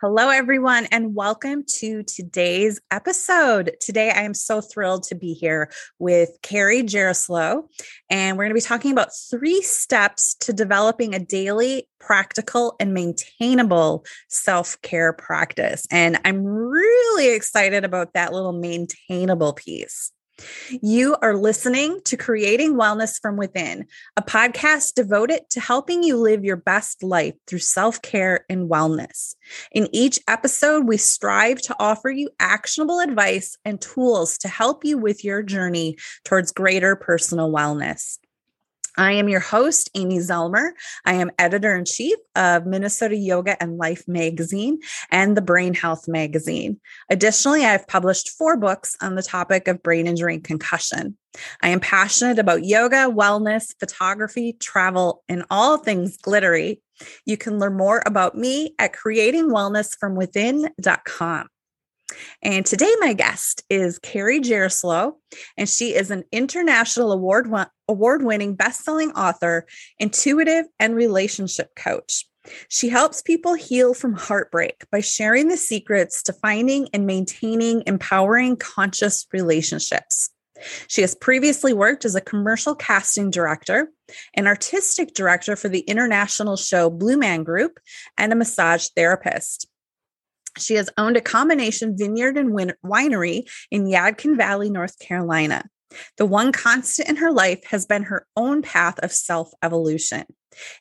Hello, everyone, and welcome to today's episode. Today, I am so thrilled to be here with Carrie Jaroslaw, and we're going to be talking about three steps to developing a daily, practical, and maintainable self care practice. And I'm really excited about that little maintainable piece. You are listening to Creating Wellness from Within, a podcast devoted to helping you live your best life through self care and wellness. In each episode, we strive to offer you actionable advice and tools to help you with your journey towards greater personal wellness. I am your host, Amy Zellmer. I am editor in chief of Minnesota Yoga and Life magazine and the Brain Health magazine. Additionally, I've published four books on the topic of brain injury and concussion. I am passionate about yoga, wellness, photography, travel, and all things glittery. You can learn more about me at creatingwellnessfromwithin.com. And today, my guest is Carrie Jaroslaw, and she is an international award award winning best selling author, intuitive, and relationship coach. She helps people heal from heartbreak by sharing the secrets to finding and maintaining empowering conscious relationships. She has previously worked as a commercial casting director, an artistic director for the international show Blue Man Group, and a massage therapist. She has owned a combination vineyard and winery in Yadkin Valley, North Carolina. The one constant in her life has been her own path of self evolution.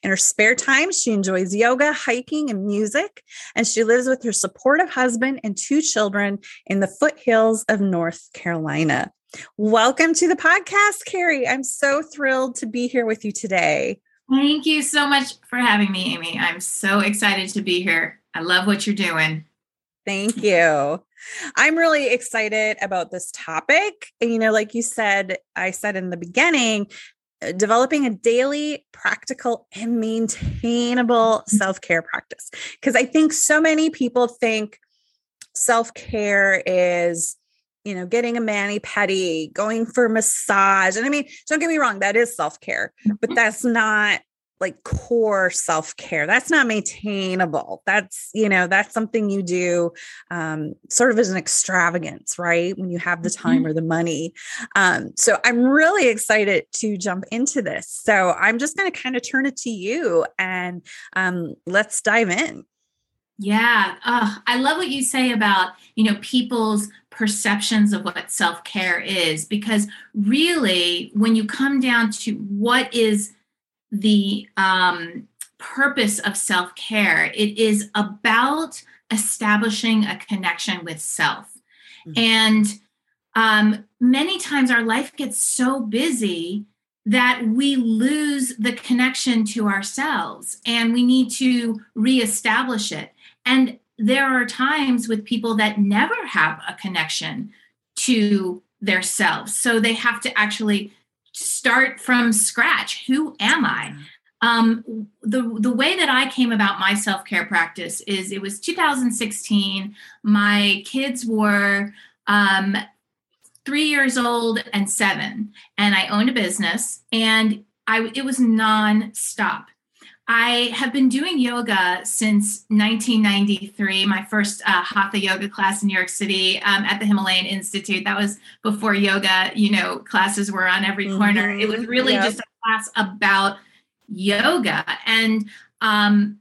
In her spare time, she enjoys yoga, hiking, and music, and she lives with her supportive husband and two children in the foothills of North Carolina. Welcome to the podcast, Carrie. I'm so thrilled to be here with you today. Thank you so much for having me, Amy. I'm so excited to be here. I love what you're doing. Thank you. I'm really excited about this topic. You know, like you said, I said in the beginning, uh, developing a daily, practical, and maintainable mm-hmm. self care practice. Because I think so many people think self care is, you know, getting a mani pedi, going for massage. And I mean, don't get me wrong, that is self care, but mm-hmm. that's not like core self-care that's not maintainable. That's you know that's something you do um, sort of as an extravagance right? When you have the time mm-hmm. or the money. Um, so i'm really excited to jump into this. So i'm just going to kind of turn it to you and um, let's dive in. Yeah. Uh, i love what you say about you know people's perceptions of what self-care is because really when you come down to what is the um, purpose of self care. It is about establishing a connection with self. Mm-hmm. And um, many times our life gets so busy that we lose the connection to ourselves and we need to reestablish it. And there are times with people that never have a connection to their selves. So they have to actually start from scratch. Who am I? Um, the the way that I came about my self care practice is it was 2016. My kids were um, three years old and seven, and I owned a business, and I it was nonstop. I have been doing yoga since 1993. My first uh, hatha yoga class in New York City um, at the Himalayan Institute. That was before yoga, you know, classes were on every corner. Mm-hmm. It was really yep. just a class about yoga, and um,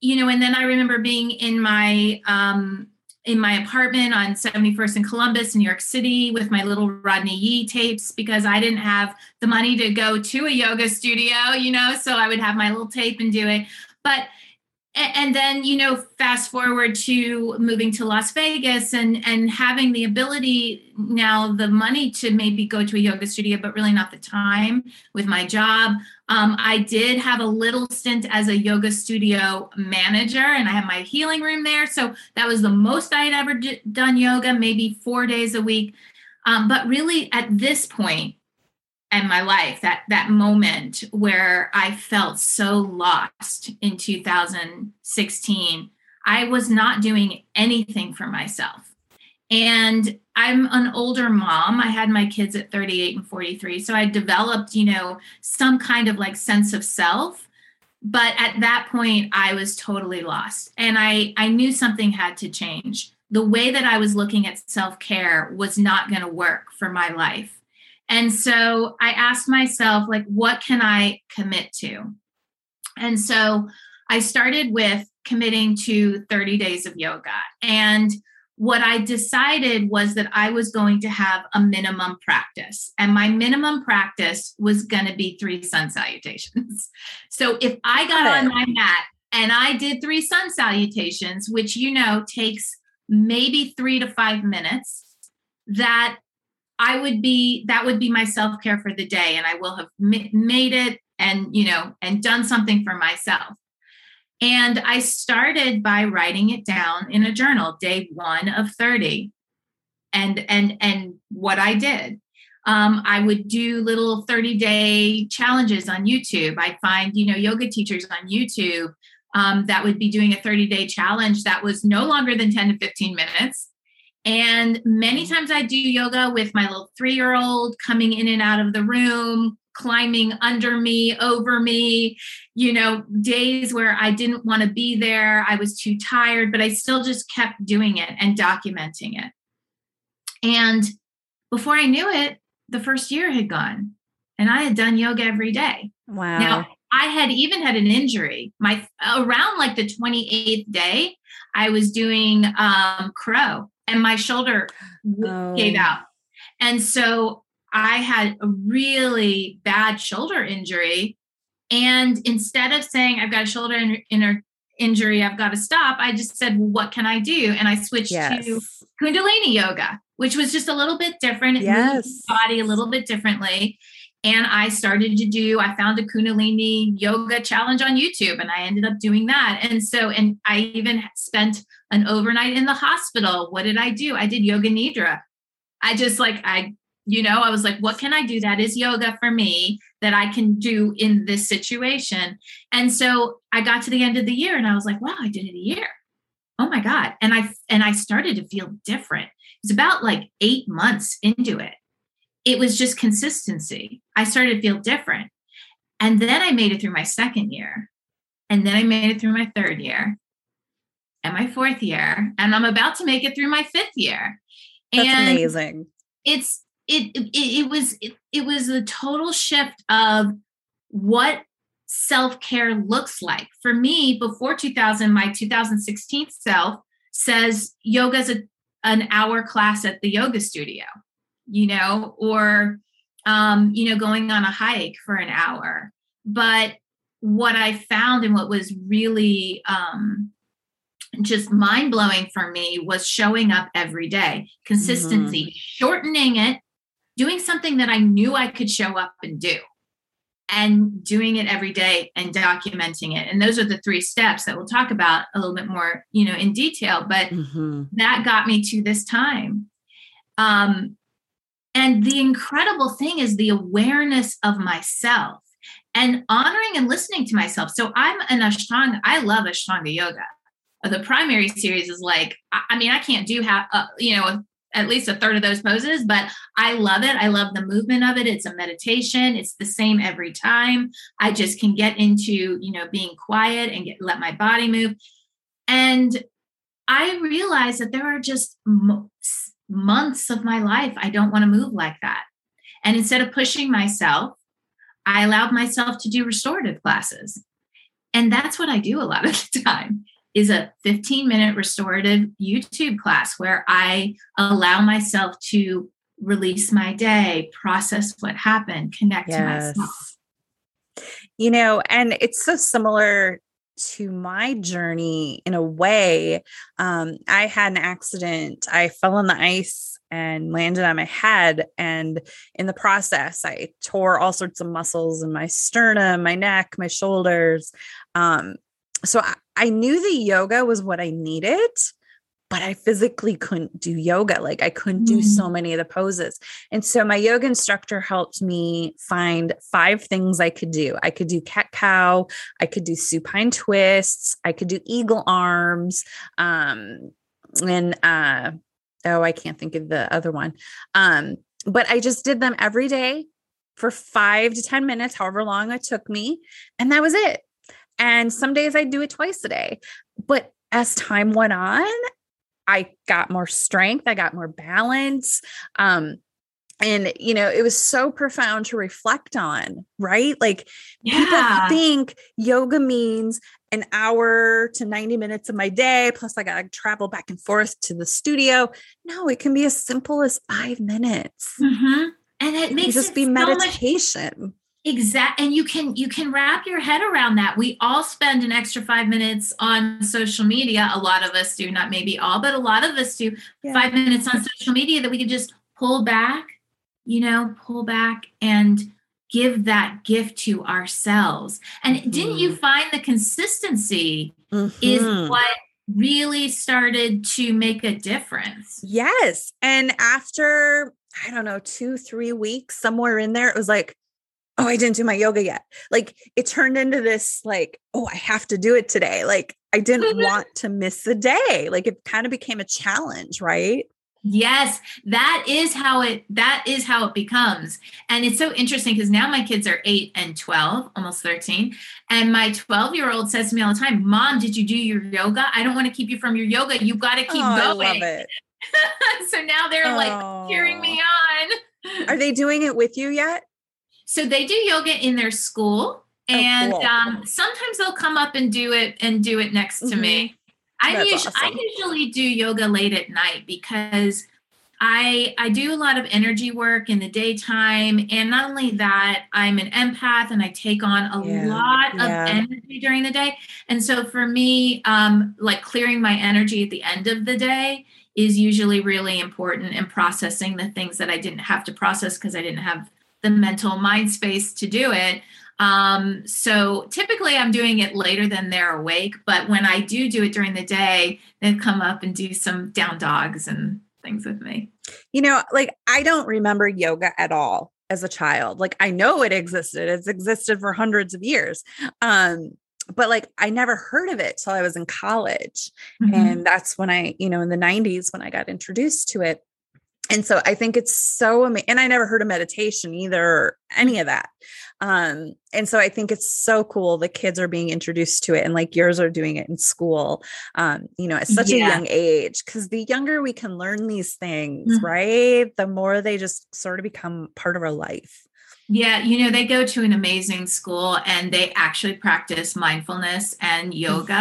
you know, and then I remember being in my um, in my apartment on 71st and Columbus in New York City with my little Rodney Yee tapes because I didn't have the money to go to a yoga studio, you know, so I would have my little tape and do it. But and then you know fast forward to moving to las vegas and and having the ability now the money to maybe go to a yoga studio but really not the time with my job. Um, i did have a little stint as a yoga studio manager and i had my healing room there. So that was the most i had ever d- done yoga maybe four days a week. Um, but really at this point and my life that that moment where i felt so lost in 2016 i was not doing anything for myself. And i'm an older mom. I had my kids at 38 and 43 so i developed you know some kind of like sense of self. But at that point i was totally lost and i i knew something had to change. The way that i was looking at self-care was not going to work for my life and so i asked myself like what can i commit to? And so i started with committing to 30 days of yoga. And what I decided was that I was going to have a minimum practice, and my minimum practice was going to be three sun salutations. So if I got on my mat and I did three sun salutations, which you know takes maybe three to five minutes, that I would be that would be my self care for the day, and I will have made it and you know and done something for myself. And I started by writing it down in a journal, day one of 30. And and and what I did. Um, I would do little 30 day challenges on YouTube. I'd find, you know, yoga teachers on YouTube um, that would be doing a 30 day challenge that was no longer than 10 to 15 minutes. And many times I do yoga with my little three year old coming in and out of the room, climbing under me, over me, you know, days where I didn't want to be there. I was too tired, but I still just kept doing it and documenting it. And before I knew it, the first year had gone and I had done yoga every day. Wow. Now, I had even had an injury. My around like the 28th day, I was doing um crow and my shoulder oh. gave out. And so I had a really bad shoulder injury. And instead of saying, I've got a shoulder in- injury, I've got to stop, I just said, well, what can I do? And I switched yes. to Kundalini yoga, which was just a little bit different. It yes. moved the body a little bit differently. And I started to do, I found a Kundalini yoga challenge on YouTube and I ended up doing that. And so, and I even spent an overnight in the hospital. What did I do? I did yoga nidra. I just like, I you know i was like what can i do that is yoga for me that i can do in this situation? And so i got to the end of the year and i was like wow i did it a year. Oh my god. And i and i started to feel different. It's about like eight months into it. It was just consistency. I started to feel different. And then i made it through my second year. And then i made it through my third year and my fourth year and i'm about to make it through my fifth year. That's and amazing. it's it it, it was it, it was a total shift of what self-care looks like. For me before 2000 my 2016 self says yoga is a, an hour class at the yoga studio you know or um you know going on a hike for an hour. But what i found and what was really um just mind blowing for me was showing up every day, consistency, mm-hmm. shortening it doing something that I knew I could show up and do and doing it every day and documenting it and those are the three steps that we'll talk about a little bit more you know in detail but mm-hmm. that got me to this time um and the incredible thing is the awareness of myself and honoring and listening to myself so i'm an ashtanga i love ashtanga yoga the primary series is like i mean i can't do half uh, you know at least a third of those poses, but I love it. I love the movement of it. It's a meditation. It's the same every time. I just can get into, you know, being quiet and get let my body move. And I realize that there are just months of my life I don't want to move like that. And instead of pushing myself, I allowed myself to do restorative classes. And that's what I do a lot of the time is a 15 minute restorative YouTube class where I allow myself to release my day, process what happened, connect yes. to myself. You know, and it's so similar to my journey in a way. Um, I had an accident. I fell on the ice and landed on my head. And in the process, I tore all sorts of muscles in my sternum, my neck, my shoulders. Um, so I, I knew the yoga was what I needed, but I physically couldn't do yoga. Like I couldn't do so mm. many of the poses. And so my yoga instructor helped me find five things I could do. I could do cat cow, I could do supine twists, I could do eagle arms, um, and uh, oh, I can't think of the other one. Um, but I just did them every day for five to 10 minutes, however long it took me. And that was it. And some days I do it twice a day. But as time went on, I got more strength, I got more balance. Um, and you know it was so profound to reflect on right like yeah. people think yoga means an hour to 90 minutes of my day plus i gotta travel back and forth to the studio no it can be as simple as five minutes mm-hmm. and it, it makes just be so meditation much- exact and you can you can wrap your head around that we all spend an extra five minutes on social media a lot of us do not maybe all but a lot of us do yeah. five minutes on social media that we can just pull back you know, pull back and give that gift to ourselves. And mm-hmm. didn't you mm-hmm. find the consistency mm-hmm. is what really started to make a difference? Yes. And after, I don't know, two, three weeks, somewhere in there, it was like, oh, I didn't do my yoga yet. Like it turned into this, like, oh, I have to do it today. Like I didn't mm-hmm. want to miss a day. Like it kind of became a challenge, right? Yes, that is how it that is how it becomes. And it's so interesting because now my kids are 8 and 12, almost 13, and my 12-year-old says to me all the time, "Mom, did you do your yoga? I don't want to keep you from your yoga. You got to keep oh, going." so now they're oh. like cheering me on. Are they doing it with you yet? So they do yoga in their school oh, and cool. um, sometimes they'll come up and do it and do it next to mm-hmm. me I usually, awesome. I usually do yoga late at night because I I do a lot of energy work in the daytime, and not only that, I'm an empath and I take on a yeah, lot yeah. of energy during the day. And so for me, um, like clearing my energy at the end of the day is usually really important in processing the things that I didn't have to process because I didn't have the mental mind space to do it. Um, so typically I'm doing it later than they're awake, but when I do do it during the day, they come up and do some down dogs and things with me. You know, like I don't remember yoga at all as a child. Like I know it existed. It's existed for hundreds of years. Um, but like I never heard of it till I was in college. Mm-hmm. And that's when I, you know, in the 90s when I got introduced to it. And so I think it's so amazing. And I never heard of meditation either, any of that. Um, and so I think it's so cool the kids are being introduced to it and like yours are doing it in school, um, you know, at such yeah. a young age. Cause the younger we can learn these things, mm-hmm. right? The more they just sort of become part of our life. Yeah, you know, they go to an amazing school and they actually practice mindfulness and yoga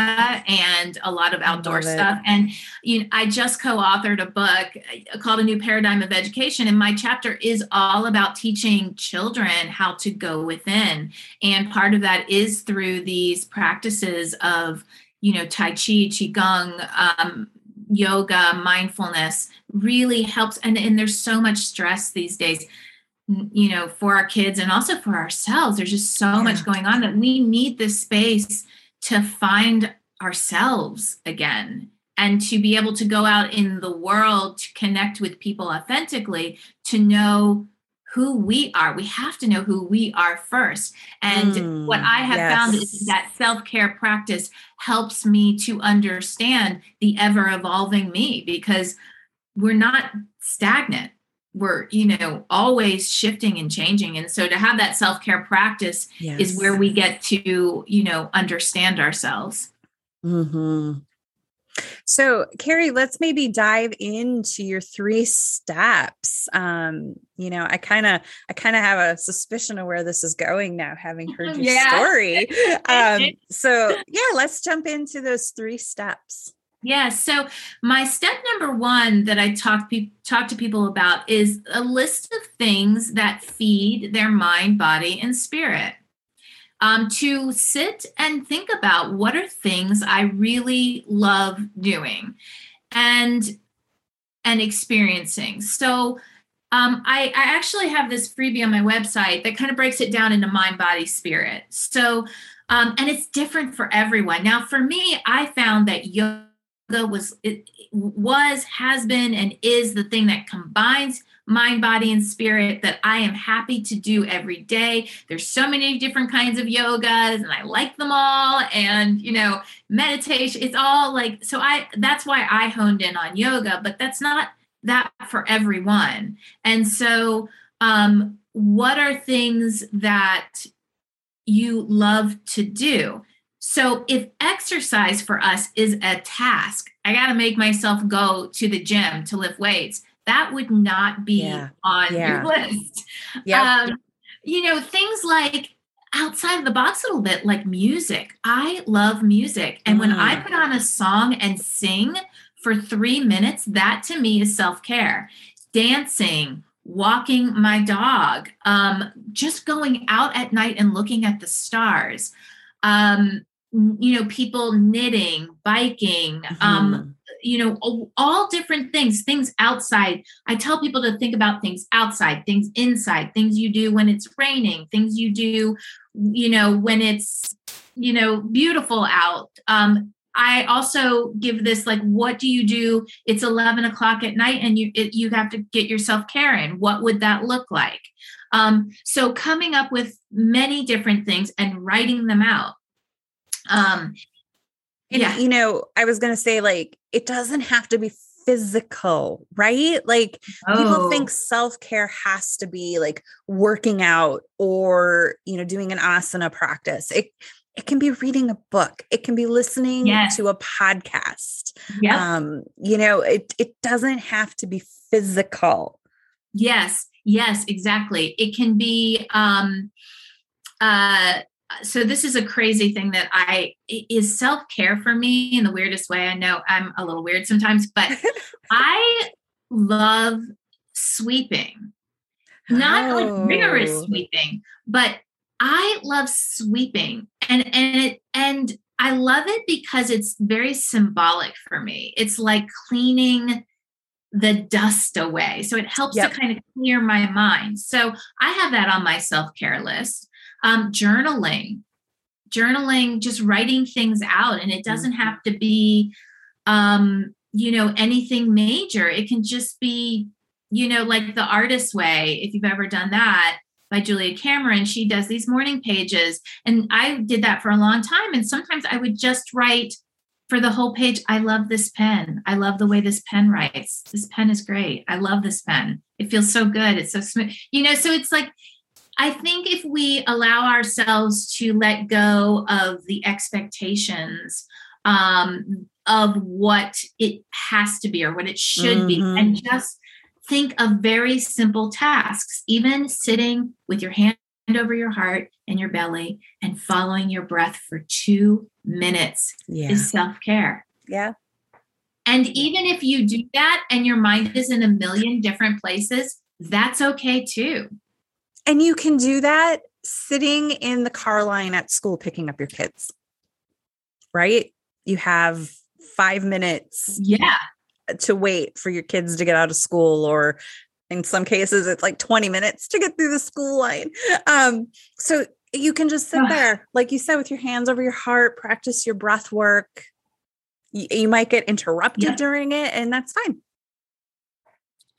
and a lot of outdoor stuff. And you know, I just co-authored a book uh, called A New Paradigm of Education. And my chapter is all about teaching children how to go within. And part of that is through these practices of, you know, tai chi, qigong, um, yoga, mindfulness really helps. And and there's so much stress these days you know for our kids and also for ourselves there's just so yeah. much going on that we need this space to find ourselves again and to be able to go out in the world to connect with people authentically to know who we are we have to know who we are first and mm, what i have yes. found is that self-care practice helps me to understand the ever evolving me because we're not stagnant we're you know always shifting and changing and so to have that self-care practice yes. is where we get to you know understand ourselves mm-hmm. so carrie let's maybe dive into your three steps um you know i kind of i kind of have a suspicion of where this is going now having heard your yeah. story um so yeah let's jump into those three steps yeah. So my step number one that I talk pe- talk to people about is a list of things that feed their mind, body, and spirit. Um, to sit and think about what are things I really love doing, and and experiencing. So um, I, I actually have this freebie on my website that kind of breaks it down into mind, body, spirit. So, um, and it's different for everyone. Now, for me, I found that yoga was it was has been and is the thing that combines mind body and spirit that i am happy to do every day. There's so many different kinds of yogas and i like them all and you know meditation it's all like so i that's why i honed in on yoga but that's not that for everyone. And so um what are things that you love to do So if exercise for us is a task, I got to make myself go to the gym to lift weights. That would not be yeah. on yeah. your list. Yeah. Um, you know, things like outside of the box a little bit, like music. I love music. And mm. when I mm. put on a song and sing for three minutes, that to me is self care. Dancing, walking my dog, um, just going out at night and looking at the stars. Um, you know, people knitting, biking, um, mm-hmm. um, you know, all different things, things outside. I tell people to think about things outside, things inside, things you do when it's raining, things you do, you know, when it's, you know, beautiful out. Um, I also give this like, what do you do? It's 11 o'clock at night and you, it, you have to get yourself care in. What would that look like? Um, so coming up with many different things and writing them out. Um, and, yeah. you know, I was going to say, like, it doesn't have to be physical, right? Like, oh. people think self care has to be like working out or, you know, doing an asana practice. It, it can be reading a book it can be listening yes. to a podcast yeah um you know it it doesn't have to be physical yes yes exactly it can be um uh so this is a crazy thing that I is self-care for me in the weirdest way. I know I'm a little weird sometimes, but I love sweeping. Not oh. like rigorous oh. sweeping, but I love sweeping. And and it and I love it because it's very symbolic for me. It's like cleaning the dust away. So it helps yep. to kind of clear my mind. So I have that on my self-care list um, journaling journaling just writing things out. And it doesn't mm-hmm. have to be um you know anything major. It can just be you know like the artist way if you've ever done that by Julia Cameron. She does these morning pages. And I did that for a long time. And sometimes I would just write for the whole page I love this pen. I love the way this pen writes. This pen is great. I love this pen. It feels so good. It's so smooth you know so it's like I think if we allow ourselves to let go of the expectations um, of what it has to be or what it should mm-hmm. be, and just think of very simple tasks, even sitting with your hand over your heart and your belly and following your breath for two minutes yeah. is self care. Yeah. And even if you do that and your mind is in a million different places, that's okay too. And you can do that sitting in the car line at school picking up your kids. Right? You have 5 minutes. Yeah. To wait for your kids to get out of school or in some cases it's like 20 minutes to get through the school line. Um so you can just sit there like you said with your hands over your heart, practice your breath work. You, you might get interrupted yeah. during it and that's fine.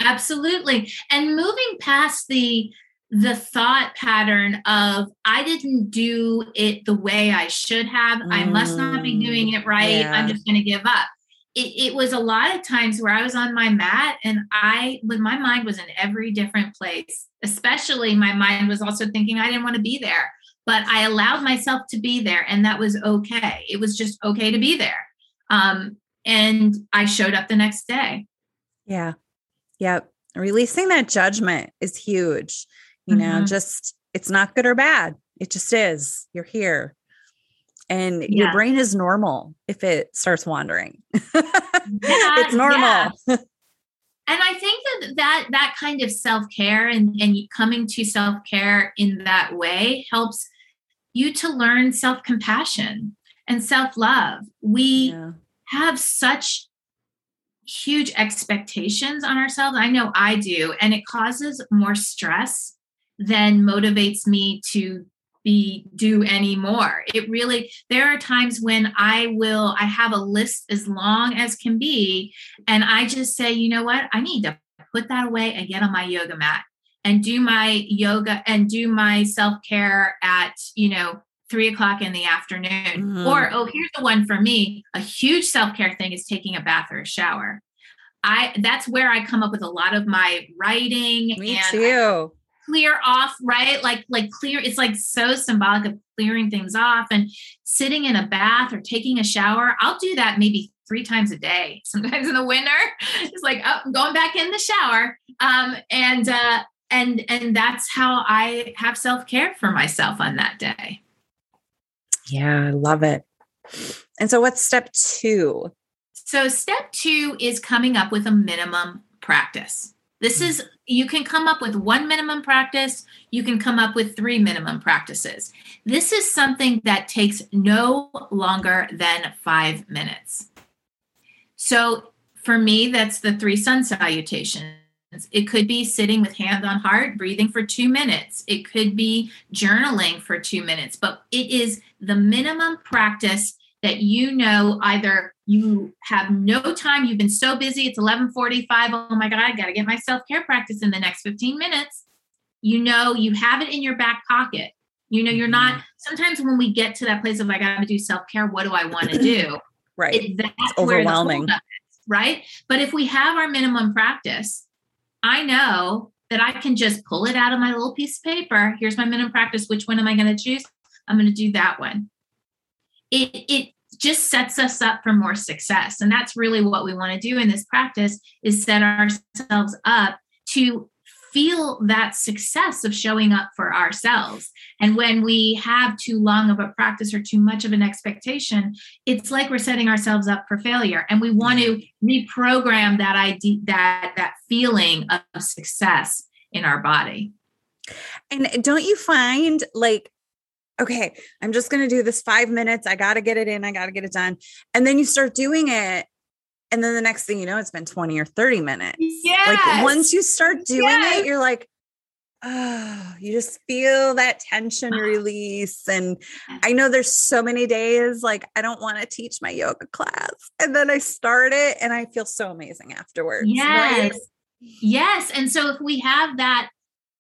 Absolutely. And moving past the the thought pattern of I didn't do it the way I should have. Mm, I must not be doing mm, it right. Yeah. I'm just going to give up. It, it, was a lot of times where I was on my mat and I, when my mind was in every different place, especially my mind was also thinking I didn't want to be there, but I allowed myself to be there and that was okay. It was just okay to be there. Um, and I showed up the next day. Yeah. Yep. Releasing that judgment is huge you know mm-hmm. just it's not good or bad it just is you're here and yeah. your brain is normal if it starts wandering yeah, it's normal yeah. and i think that that that kind of self-care and and coming to self-care in that way helps you to learn self-compassion and self-love we yeah. have such huge expectations on ourselves i know i do and it causes more stress then motivates me to be do any more it really there are times when i will i have a list as long as can be and i just say you know what? I need to put that away and get on my yoga mat and do my yoga and do my self-care at you know three o'clock in the afternoon. Mm-hmm. or oh here's the one for me. A huge self-care thing is taking a bath or a shower. I that's where i come up with a lot of my writing me too clear off, right? Like like clear. It's like so symbolic of clearing things off and sitting in a bath or taking a shower. I'll do that maybe three times a day. Sometimes in the winter, it's like, oh, I'm going back in the shower. Um, and uh, and and that's how I have self care for myself on that day. Yeah, I love it. And so, what's step two? So, step two is coming up with a minimum practice. This mm. is, you can come up with one minimum practice, you can come up with three minimum practices. This is something that takes no longer than five minutes. So, for me, that's the three sun salutations. It could be sitting with hand on heart, breathing for two minutes. It could be journaling for two minutes, but it is the minimum practice that you know either you have no time, you've been so busy, it's 1145, oh my God, I gotta get my self-care practice in the next 15 minutes. You know, you have it in your back pocket. You know, you're not, mm-hmm. sometimes when we get to that place of I gotta do self-care, what do I wanna do? right. It, that's it's overwhelming. Is, right. But if we have our minimum practice, I know that I can just pull it out of my little piece of paper. Here's my minimum practice. Which one am I going to choose? I'm going to do that one. It, it just sets us up for more success. And that's really what we want to do in this practice is set ourselves up to feel that success of showing up for ourselves. And when we have too long of a practice or too much of an expectation, it's like we're setting ourselves up for failure. And we want to reprogram that idea, that that feeling of success in our body. And don't you find like okay, I'm just going to do this 5 minutes. I got to get it in. I got to get it done. And then you start doing it and then the next thing you know, it's been 20 or 30 minutes. Yeah. Like once you start doing yes. it, you're like, oh, you just feel that tension uh-huh. release. And I know there's so many days like I don't want to teach my yoga class. And then I start it and I feel so amazing afterwards. Yes. Right? Yes. And so if we have that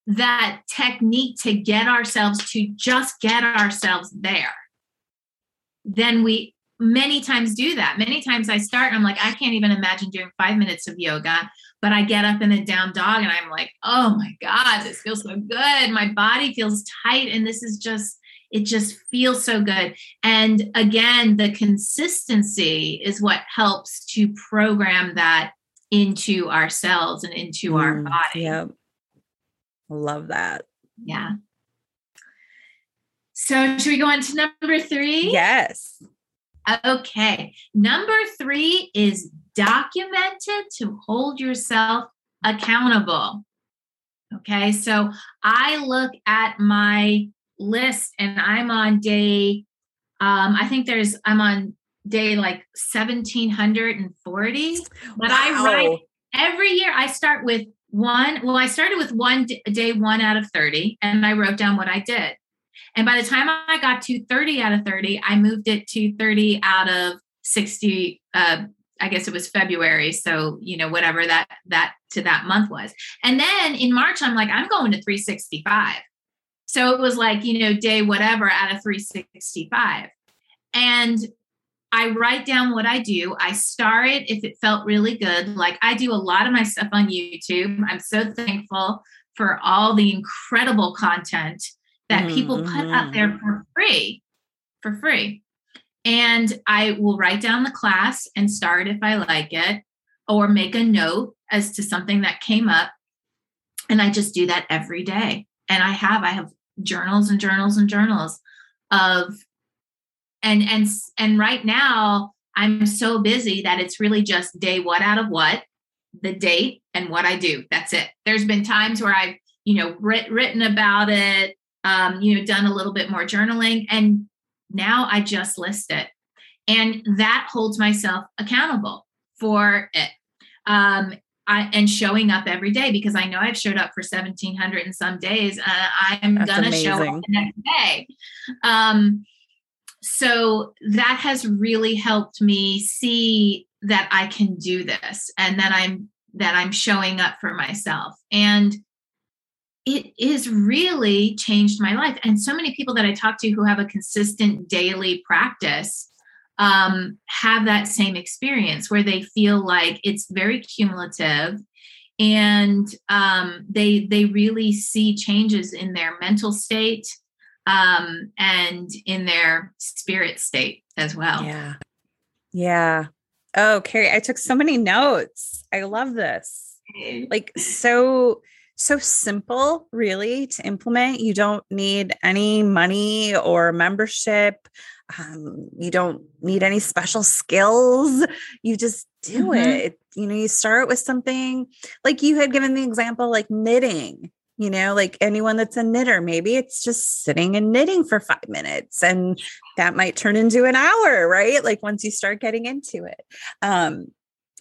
that technique to get ourselves to just get ourselves there, then we many times do that. Many times I start, I'm like, I can't even imagine doing five minutes of yoga, but I get up in a down dog and I'm like, oh my God, this feels so good. My body feels tight. And this is just, it just feels so good. And again, the consistency is what helps to program that into ourselves and into mm, our body. Love that. Yeah. So, should we go on to number three? Yes. Okay. Number three is documented to hold yourself accountable. Okay. So I look at my list and I'm on day, um, I think there's, I'm on day like 1740. But wow. I write every year, I start with one. Well, I started with one day one out of 30 and I wrote down what I did. And by the time I got to 30 out of 30, I moved it to 30 out of 60. Uh, I guess it was February. So, you know, whatever that, that to that month was. And then in March, I'm like, I'm going to 365. So it was like, you know, day whatever out of 365. And I write down what I do. I star it if it felt really good. Like I do a lot of my stuff on YouTube. I'm so thankful for all the incredible content that mm-hmm. people put up there mm-hmm. for free, for free. And I will write down the class and start if I like it, or make a note as to something that came up. And I just do that every day. And I have, I have journals and journals and journals of and and and right now I'm so busy that it's really just day what out of what, the date and what I do. That's it. There's been times where I've, you know, writ, written about it, um, you know, done a little bit more journaling, and now I just list it. And that holds myself accountable for it. Um, I, and showing up every day because I know I've showed up for 1700 and some days. Uh, I'm That's gonna amazing. show up the next day. Um, so that has really helped me see that I can do this and that I'm that I'm showing up for myself. And it is really changed my life. And so many people that I talk to who have a consistent daily practice um, have that same experience where they feel like it's very cumulative and um, they they really see changes in their mental state um, and in their spirit state as well. Yeah. Yeah. Oh, Carrie, I took so many notes. I love this. Like so so simple really to implement. You don't need any money or membership. Um, you don't need any special skills. You just do mm-hmm. it. You know, you start with something like you had given the example like knitting you know like anyone that's a knitter maybe it's just sitting and knitting for 5 minutes and that might turn into an hour right like once you start getting into it um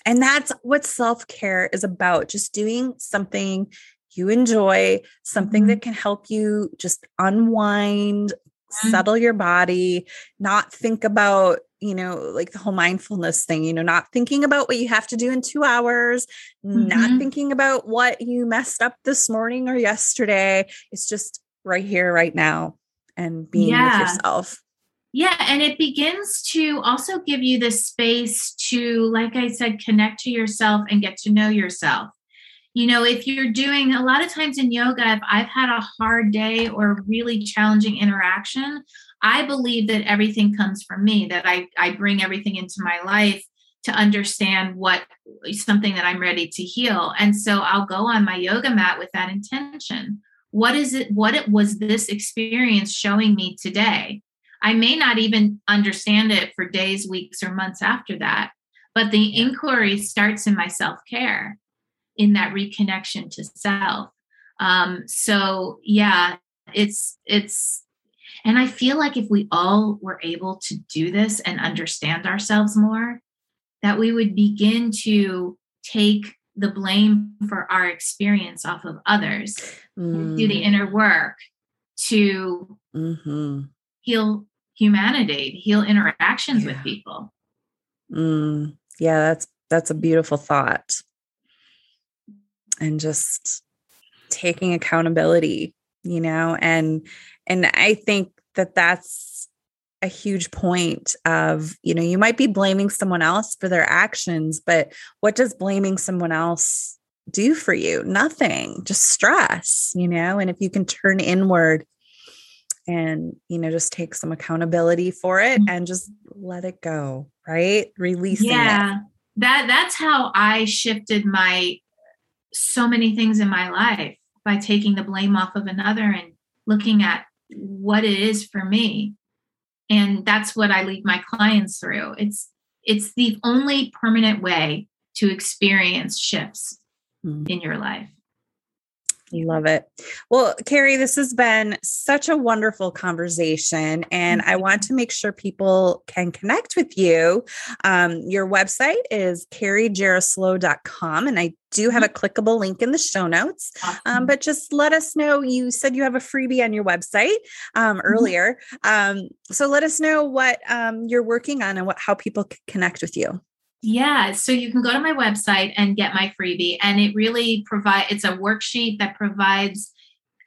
and that's what self-care is about just doing something you enjoy something mm-hmm. that can help you just unwind mm-hmm. settle your body not think about you know, like the whole mindfulness thing, you know, not thinking about what you have to do in two hours, mm-hmm. not thinking about what you messed up this morning or yesterday. It's just right here, right now, and being yeah. with yourself. Yeah. And it begins to also give you the space to, like I said, connect to yourself and get to know yourself. You know, if you're doing a lot of times in yoga, if I've had a hard day or really challenging interaction, I believe that everything comes from me, that I, I bring everything into my life to understand what something that I'm ready to heal. And so I'll go on my yoga mat with that intention. What is it? What it was this experience showing me today? I may not even understand it for days, weeks, or months after that, but the inquiry starts in my self care, in that reconnection to self. Um, so yeah, it's it's and I feel like if we all were able to do this and understand ourselves more, that we would begin to take the blame for our experience off of others, mm. do the mm. inner work to mm-hmm. heal humanity, heal interactions yeah. with people. Mm. Yeah, that's that's a beautiful thought. And just taking accountability, you know, and and I think that that's a huge point of you know you might be blaming someone else for their actions but what does blaming someone else do for you nothing just stress you know and if you can turn inward and you know just take some accountability for it mm-hmm. and just let it go right releasing yeah it. that that's how i shifted my so many things in my life by taking the blame off of another and looking at what it is for me. And that's what i lead my clients through. It's it's the only permanent way to experience shifts mm. in your life Love it. Well, Carrie, this has been such a wonderful conversation, and I want to make sure people can connect with you. Um, your website is carriejaroslow.com, and I do have a mm-hmm. clickable link in the show notes. Um, but just let us know. You said you have a freebie on your website um, mm-hmm. earlier, um, so let us know what um, you're working on and what how people can connect with you. Yeah, so you can go to my website and get my freebie, and it really provide. It's a worksheet that provides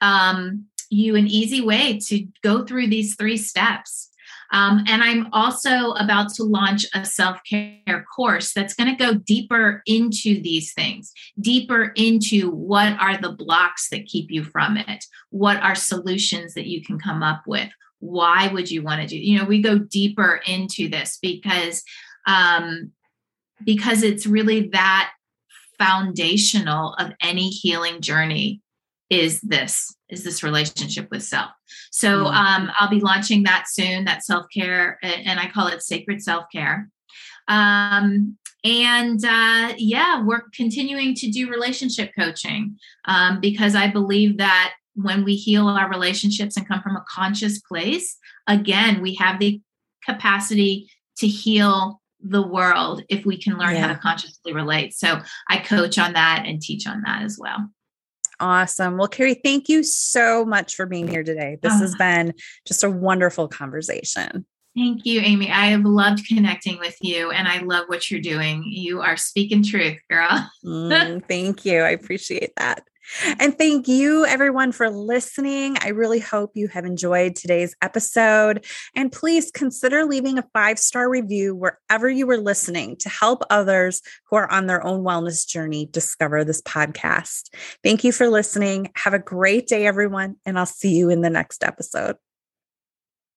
um, you an easy way to go through these three steps. Um, and I'm also about to launch a self care course that's going to go deeper into these things, deeper into what are the blocks that keep you from it, what are solutions that you can come up with. Why would you want to do? You know, we go deeper into this because um, because it's really that foundational of any healing journey is this is this relationship with self so mm-hmm. um, i'll be launching that soon that self-care and i call it sacred self-care um, and uh, yeah we're continuing to do relationship coaching um, because i believe that when we heal our relationships and come from a conscious place again we have the capacity to heal the world if we can learn yeah. how to consciously relate. So I coach on that and teach on that as well. Awesome. Well, Carrie, thank you so much for being here today. This oh. has been just a wonderful conversation. Thank you, Amy. I have loved connecting with you and I love what you're doing. You are speaking truth, girl. mm, thank you. I appreciate that. And thank you, everyone, for listening. I really hope you have enjoyed today's episode. And please consider leaving a five star review wherever you were listening to help others who are on their own wellness journey discover this podcast. Thank you for listening. Have a great day, everyone. And I'll see you in the next episode.